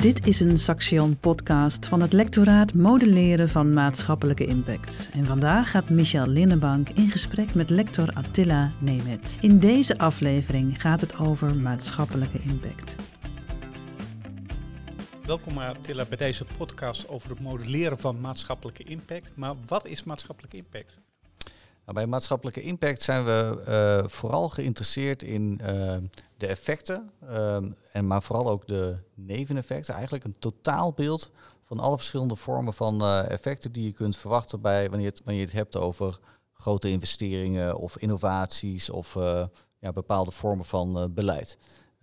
Dit is een Saxion podcast van het lectoraat Modelleren van Maatschappelijke Impact. En vandaag gaat Michel Linnenbank in gesprek met lector Attila Nemet. In deze aflevering gaat het over maatschappelijke impact. Welkom Attila bij deze podcast over het modelleren van maatschappelijke impact. Maar wat is maatschappelijke impact? Nou, bij maatschappelijke impact zijn we uh, vooral geïnteresseerd in uh, de effecten, uh, en maar vooral ook de neveneffecten. Eigenlijk een totaalbeeld van alle verschillende vormen van effecten die je kunt verwachten bij wanneer, wanneer je het hebt over grote investeringen of innovaties of ja, bepaalde vormen van beleid.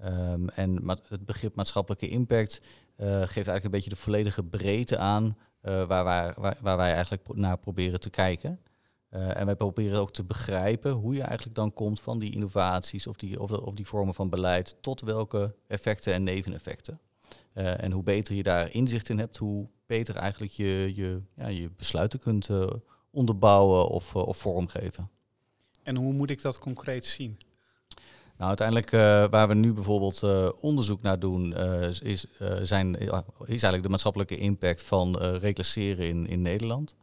Um, en het begrip maatschappelijke impact geeft eigenlijk een beetje de volledige breedte aan waar, waar, waar wij eigenlijk naar proberen te kijken. Uh, en wij proberen ook te begrijpen hoe je eigenlijk dan komt van die innovaties of die, of, of die vormen van beleid tot welke effecten en neveneffecten. Uh, en hoe beter je daar inzicht in hebt, hoe beter eigenlijk je, je, ja, je besluiten kunt uh, onderbouwen of, of vormgeven. En hoe moet ik dat concreet zien? Nou, uiteindelijk waar we nu bijvoorbeeld onderzoek naar doen, is, zijn, is eigenlijk de maatschappelijke impact van reclasseren in, in Nederland.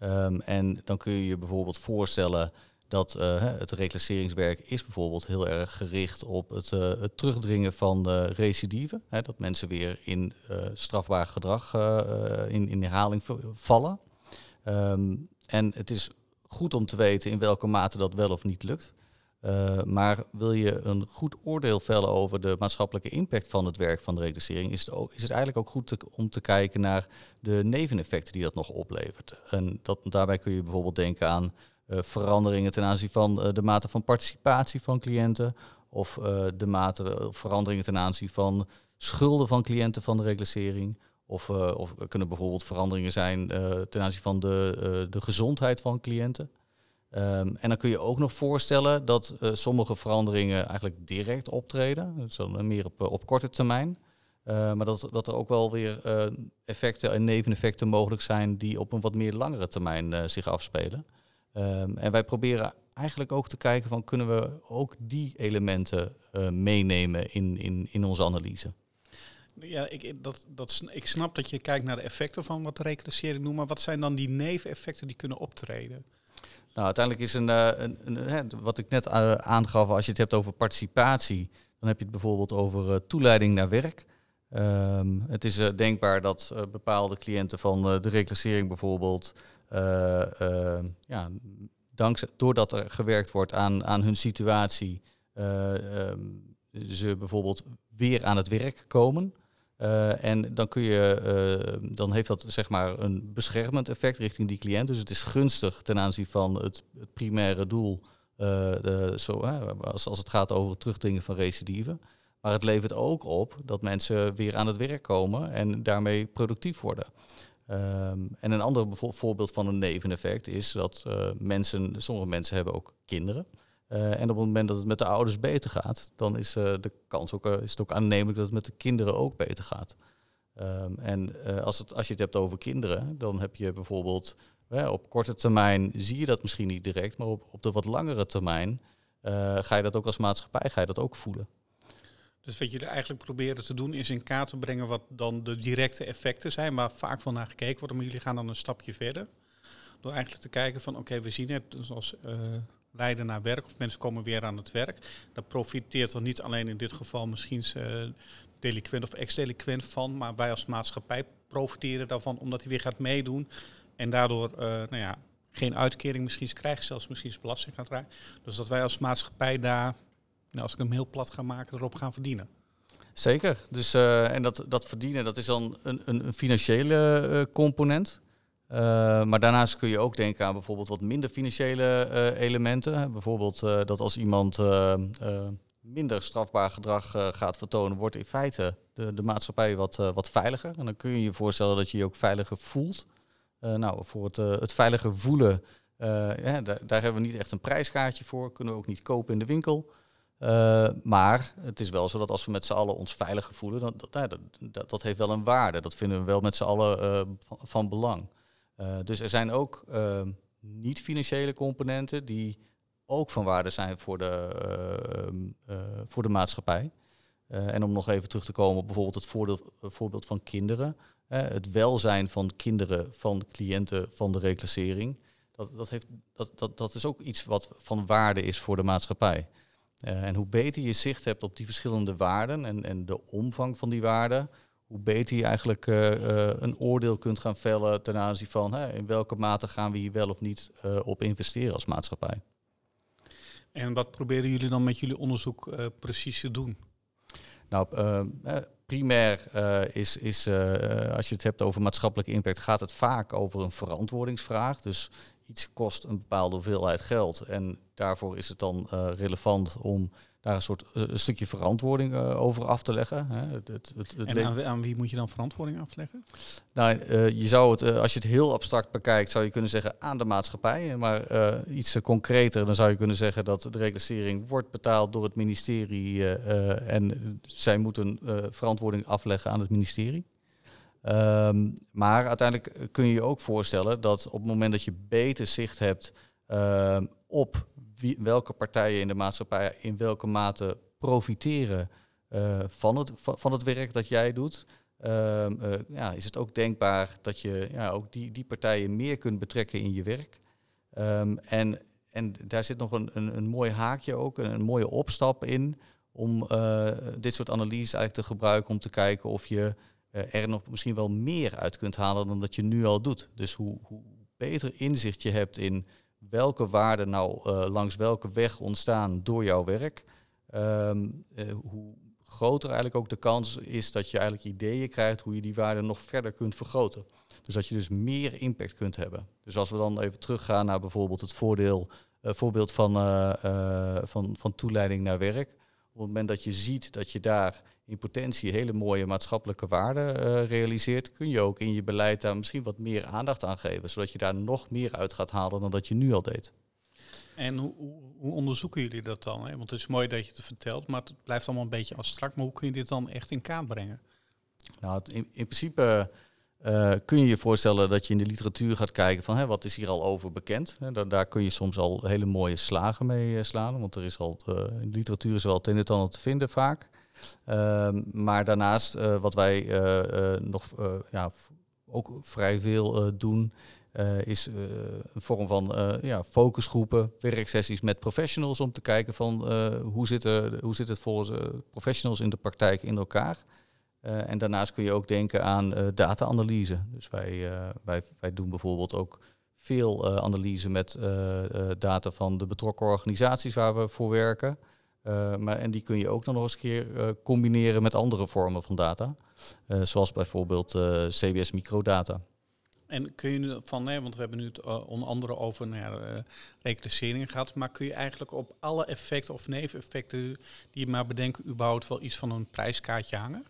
Um, en dan kun je je bijvoorbeeld voorstellen dat uh, het reclasseringswerk is bijvoorbeeld heel erg gericht op het, uh, het terugdringen van uh, recidive. Hè, dat mensen weer in strafbaar gedrag in, in herhaling vallen. Um, en het is goed om te weten in welke mate dat wel of niet lukt. Uh, maar wil je een goed oordeel vellen over de maatschappelijke impact van het werk van de reclassering, is het, ook, is het eigenlijk ook goed om te kijken naar de neveneffecten die dat nog oplevert. En dat, daarbij kun je bijvoorbeeld denken aan uh, veranderingen ten aanzien van uh, de mate van participatie van cliënten, of de mate veranderingen ten aanzien van schulden van cliënten van de reclassering. Of, of er kunnen bijvoorbeeld veranderingen zijn ten aanzien van de, de gezondheid van cliënten. Um, en dan kun je ook nog voorstellen dat uh, sommige veranderingen eigenlijk direct optreden, dus meer op, op korte termijn. Maar dat, dat er ook wel weer effecten en neveneffecten mogelijk zijn die op een wat meer langere termijn zich afspelen. Um, en wij proberen eigenlijk ook te kijken van kunnen we ook die elementen meenemen in, in, in onze analyse. Ja, ik, dat, dat, ik snap dat je kijkt naar de effecten van wat reclassering noemt, maar wat zijn dan die neveneffecten die kunnen optreden? Nou, uiteindelijk is een, uh, een, een wat ik net uh, aangaf, als je het hebt over participatie, dan heb je het bijvoorbeeld over uh, toeleiding naar werk. Um, het is denkbaar dat bepaalde cliënten van de reclassering bijvoorbeeld, ja, dankzij, doordat er gewerkt wordt aan, aan hun situatie, um, ze bijvoorbeeld weer aan het werk komen. Uh, en dan, kun je, uh, dan heeft dat zeg maar een beschermend effect richting die cliënt. Dus het is gunstig ten aanzien van het, het primaire doel, uh, de, zo, als, als het gaat over het terugdringen van recidive. Maar het levert ook op dat mensen weer aan het werk komen en daarmee productief worden. Um, en een ander voorbeeld van een neveneffect is dat mensen, sommige mensen hebben ook kinderen. Uh, en op het moment dat het met de ouders beter gaat, dan is uh, de kans ook, uh, is het ook aannemelijk dat het met de kinderen ook beter gaat. Um, en als, het, als je het hebt over kinderen, dan heb je bijvoorbeeld op korte termijn zie je dat misschien niet direct, maar op, op de wat langere termijn ga je dat ook als maatschappij ga je dat ook voelen. Dus wat jullie eigenlijk proberen te doen is in kaart te brengen wat dan de directe effecten zijn, waar vaak wel naar gekeken wordt, maar jullie gaan dan een stapje verder. Door eigenlijk te kijken van oké, we zien het zoals leiden naar werk of mensen komen weer aan het werk. Daar profiteert dan niet alleen in dit geval misschien uh, delinquent of ex-delinquent van, maar wij als maatschappij profiteren daarvan omdat hij weer gaat meedoen en daardoor uh, nou ja, geen uitkering misschien krijgt, zelfs misschien belasting gaat krijgen. Dus dat wij als maatschappij daar, nou, als ik hem heel plat ga maken, erop gaan verdienen. Zeker. Dus, uh, en dat, dat verdienen, dat is dan een, een, een financiële component. Uh, maar daarnaast kun je ook denken aan bijvoorbeeld wat minder financiële uh, elementen. Bijvoorbeeld uh, dat als iemand minder strafbaar gedrag gaat vertonen, wordt in feite de, de maatschappij wat, wat veiliger. En dan kun je je voorstellen dat je je ook veiliger voelt. nou, voor het, het veiliger voelen, ja, daar, daar, hebben we niet echt een prijskaartje voor. Kunnen we ook niet kopen in de winkel. maar het is wel zo dat als we met z'n allen ons veiliger voelen, dan, dat, dat, dat, heeft wel een waarde. Dat vinden we wel met z'n allen van belang. Uh, dus er zijn ook uh, niet-financiële componenten die ook van waarde zijn voor de, uh, voor de maatschappij. en om nog even terug te komen op bijvoorbeeld het voorbeeld van kinderen. het welzijn van kinderen, van cliënten van de reclassering. Dat, dat, heeft, dat, dat, dat is ook iets wat van waarde is voor de maatschappij. en hoe beter je zicht hebt op die verschillende waarden en, en de omvang van die waarden, hoe beter je eigenlijk uh, uh, een oordeel kunt gaan vellen ten aanzien van hè, in welke mate gaan we hier wel of niet uh, op investeren als maatschappij. En wat proberen jullie dan met jullie onderzoek precies te doen? Nou, primair is, is als je het hebt over maatschappelijke impact, gaat het vaak over een verantwoordingsvraag. Dus iets kost een bepaalde hoeveelheid geld en daarvoor is het dan relevant om daar een soort eh, een stukje verantwoording uh, over af te leggen. Hè. Het, het, het, en aan, aan, wie moet je dan verantwoording afleggen? Nou, uh, je zou het, uh, als je het heel abstract bekijkt, zou je kunnen zeggen aan de maatschappij. Maar iets concreter, dan zou je kunnen zeggen dat de reclassering wordt betaald door het ministerie en zij moeten verantwoording afleggen aan het ministerie. Um, maar uiteindelijk kun je je ook voorstellen dat op het moment dat je beter zicht hebt ehm, op wie, welke partijen in de maatschappij in welke mate profiteren uh, van, het, van, het werk dat jij doet. Uh, uh, ja, is het ook denkbaar dat je ja, ook die, die partijen meer kunt betrekken in je werk. Um, en, en daar zit nog een, een, een mooi haakje ook, een, mooie opstap in om uh, dit soort analyses eigenlijk te gebruiken om te kijken of je er nog misschien wel meer uit kunt halen dan dat je nu al doet. Dus hoe, hoe beter inzicht je hebt in welke waarden nou uh, langs welke weg ontstaan door jouw werk, um, uh, hoe groter eigenlijk ook de kans is dat je eigenlijk ideeën krijgt hoe je die waarden nog verder kunt vergroten. Dus dat je dus meer impact kunt hebben. Dus als we dan even teruggaan naar bijvoorbeeld het voordeel, uh, voorbeeld van, van, van toeleiding naar werk. Op het moment dat je ziet dat je daar in potentie hele mooie maatschappelijke waarden uh, realiseert, kun je ook in je beleid daar misschien wat meer aandacht aan geven, zodat je daar nog meer uit gaat halen dan dat je nu al deed. En hoe, hoe onderzoeken jullie dat dan? Hè? Want het is mooi dat je het vertelt, maar het blijft allemaal een beetje abstract. Maar hoe kun je dit dan echt in kaart brengen? Nou, in, in principe uh, kun je je voorstellen dat je in de literatuur gaat kijken van hè, wat is hier al over bekend. Daar, daar kun je soms al hele mooie slagen mee uh, slaan, want er is al uh, in de literatuur is wel het een en ander te vinden vaak. Ehm, maar daarnaast, wat wij nog ja, ook vrij veel doen, is een vorm van ja, focusgroepen, werksessies met professionals om te kijken van hoe, zit, hoe zit het volgens professionals in de praktijk in elkaar. En daarnaast kun je ook denken aan data-analyse. Dus wij, wij, wij doen bijvoorbeeld ook veel analyse met data van de betrokken organisaties waar we voor werken. Uh, maar, en die kun je ook dan nog eens een keer uh, combineren met andere vormen van data. Uh, zoals bijvoorbeeld CBS microdata. En kun je nu van, want we hebben nu het onder andere over nou ja, gehad, maar kun je eigenlijk op alle effecten of neveneffecten die je maar bedenken, überhaupt wel iets van een prijskaartje hangen?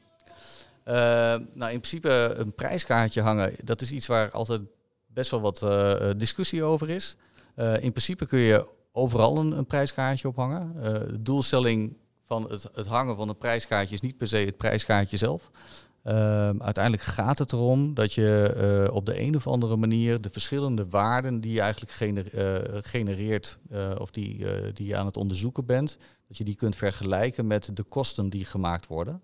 Nou, in principe een prijskaartje hangen, dat is iets waar altijd best wel wat discussie over is. in principe kun je overal een, een prijskaartje ophangen. De doelstelling van het, het, hangen van een prijskaartje is niet per se het prijskaartje zelf. Uh, uiteindelijk gaat het erom dat je op de een of andere manier de verschillende waarden die je eigenlijk gener, genereert of die, die je aan het onderzoeken bent, dat je die kunt vergelijken met de kosten die gemaakt worden.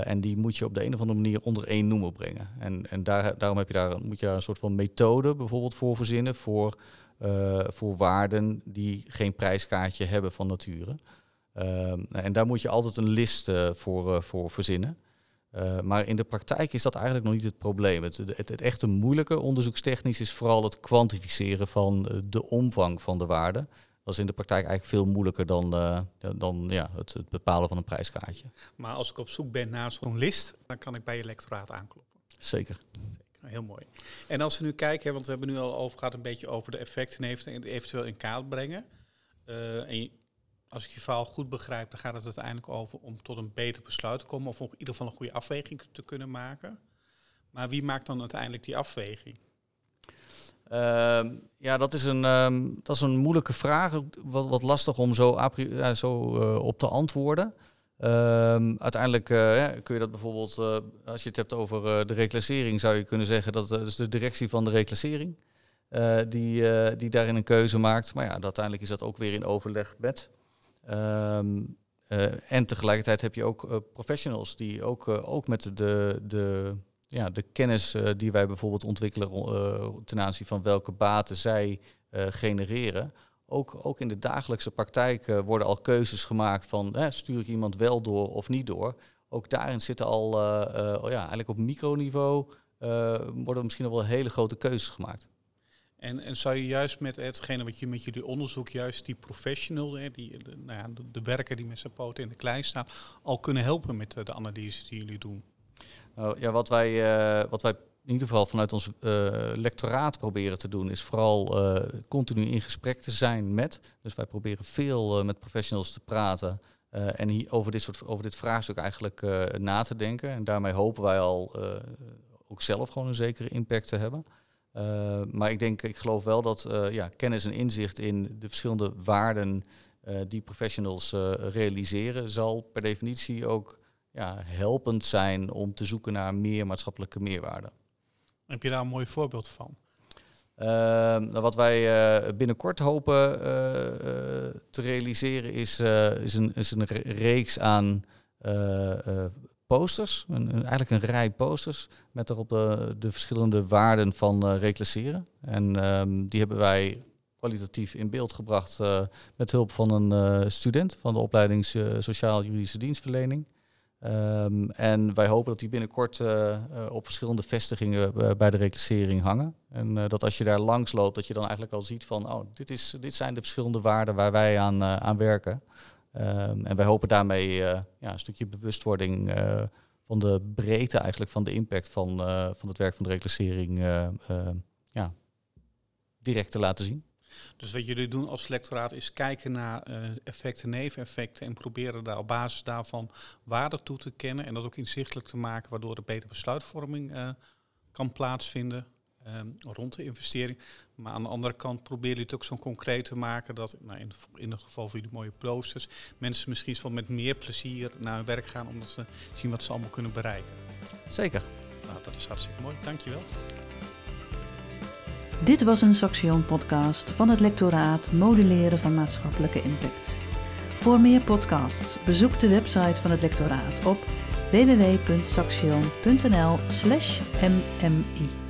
En die moet je op de een of andere manier onder één noemer brengen. En, en daar, daarom heb je daar, moet je daar een soort van methode bijvoorbeeld voor verzinnen voor uh, voor waarden die geen prijskaartje hebben van nature. Uh, en daar moet je altijd een list uh, voor, voor verzinnen. maar in de praktijk is dat eigenlijk nog niet het probleem. Het, het, het, echte moeilijke onderzoekstechnisch is vooral het kwantificeren van de omvang van de waarde. Dat is in de praktijk eigenlijk veel moeilijker dan, dan ja, het, het, bepalen van een prijskaartje. Maar als ik op zoek ben naar zo'n list, dan kan ik bij je lectoraat aankloppen. Zeker. Heel mooi. En als we nu kijken, want we hebben nu al over gehad een beetje over de effecten en eventueel in kaart brengen. Uh, en als ik je verhaal goed begrijp, dan gaat het uiteindelijk over om tot een beter besluit te komen of in ieder geval een goede afweging te kunnen maken. Maar wie maakt dan uiteindelijk die afweging? Uh, ja, dat is, een, um, dat is een moeilijke vraag. Wat, wat lastig om zo, ja, zo uh, op te antwoorden. Um, uiteindelijk ja, kun je dat bijvoorbeeld, uh, als je het hebt over de reclassering, zou je kunnen zeggen dat is de directie van de reclassering die, die daarin een keuze maakt. Maar ja, uiteindelijk is dat ook weer in overleg met. En tegelijkertijd heb je ook professionals die ook, ook met de, de, ja, de kennis die wij bijvoorbeeld ontwikkelen ten aanzien van welke baten zij genereren, ook, ook in de dagelijkse praktijk worden al keuzes gemaakt van stuur ik iemand wel door of niet door. Ook daarin zitten al, oh ja, eigenlijk op microniveau worden misschien al wel hele grote keuzes gemaakt. En, en zou je juist met hetgene wat je met jullie onderzoek, juist die professional, hè, die, de, nou ja, de, werker die met zijn poten in de klei staat, al kunnen helpen met de, analyses die jullie doen? Nou, ja, wat wij, uh, wat wij in ieder geval vanuit ons uh, lectoraat proberen te doen, is vooral uh, continu in gesprek te zijn met. Dus wij proberen veel met professionals te praten. en hier over, dit soort, over dit vraagstuk eigenlijk na te denken. En daarmee hopen wij al ook zelf gewoon een zekere impact te hebben. Maar ik denk, ik geloof wel dat ja, kennis en inzicht in de verschillende waarden die professionals realiseren, zal per definitie ook ja, helpend zijn om te zoeken naar meer maatschappelijke meerwaarde. Heb je daar een mooi voorbeeld van? Ehm, nou, wat wij binnenkort hopen te realiseren is, is, een, is een reeks aan posters, een, een, eigenlijk een rij posters met erop de, de verschillende waarden van reclasseren. En um, die hebben wij kwalitatief in beeld gebracht met hulp van een student van de opleiding Sociaal-Juridische Dienstverlening. Um, en wij hopen dat die binnenkort op verschillende vestigingen bij de reclassering hangen. En dat als je daar langs loopt, dat je dan eigenlijk al ziet van, oh, dit, is, dit zijn de verschillende waarden waar wij aan, aan werken. Um, en wij hopen daarmee ja, een stukje bewustwording van de breedte eigenlijk van de impact van, van het werk van de reclassering ja, direct te laten zien. Dus wat jullie doen als lectoraat is kijken naar effecten, neveneffecten en proberen daar op basis daarvan waarde toe te kennen en dat ook inzichtelijk te maken, waardoor er betere besluitvorming kan plaatsvinden um, rond de investering. Maar aan de andere kant proberen jullie het ook zo concreet te maken dat, nou in, in het geval van jullie mooie posters, mensen misschien wel met meer plezier naar hun werk gaan omdat ze zien wat ze allemaal kunnen bereiken. Zeker. Nou, dat is hartstikke mooi. Dankjewel. Dit was een Saxion podcast van het lectoraat Modelleren van maatschappelijke impact. Voor meer podcasts bezoek de website van het lectoraat op www.saxion.nl/mmi.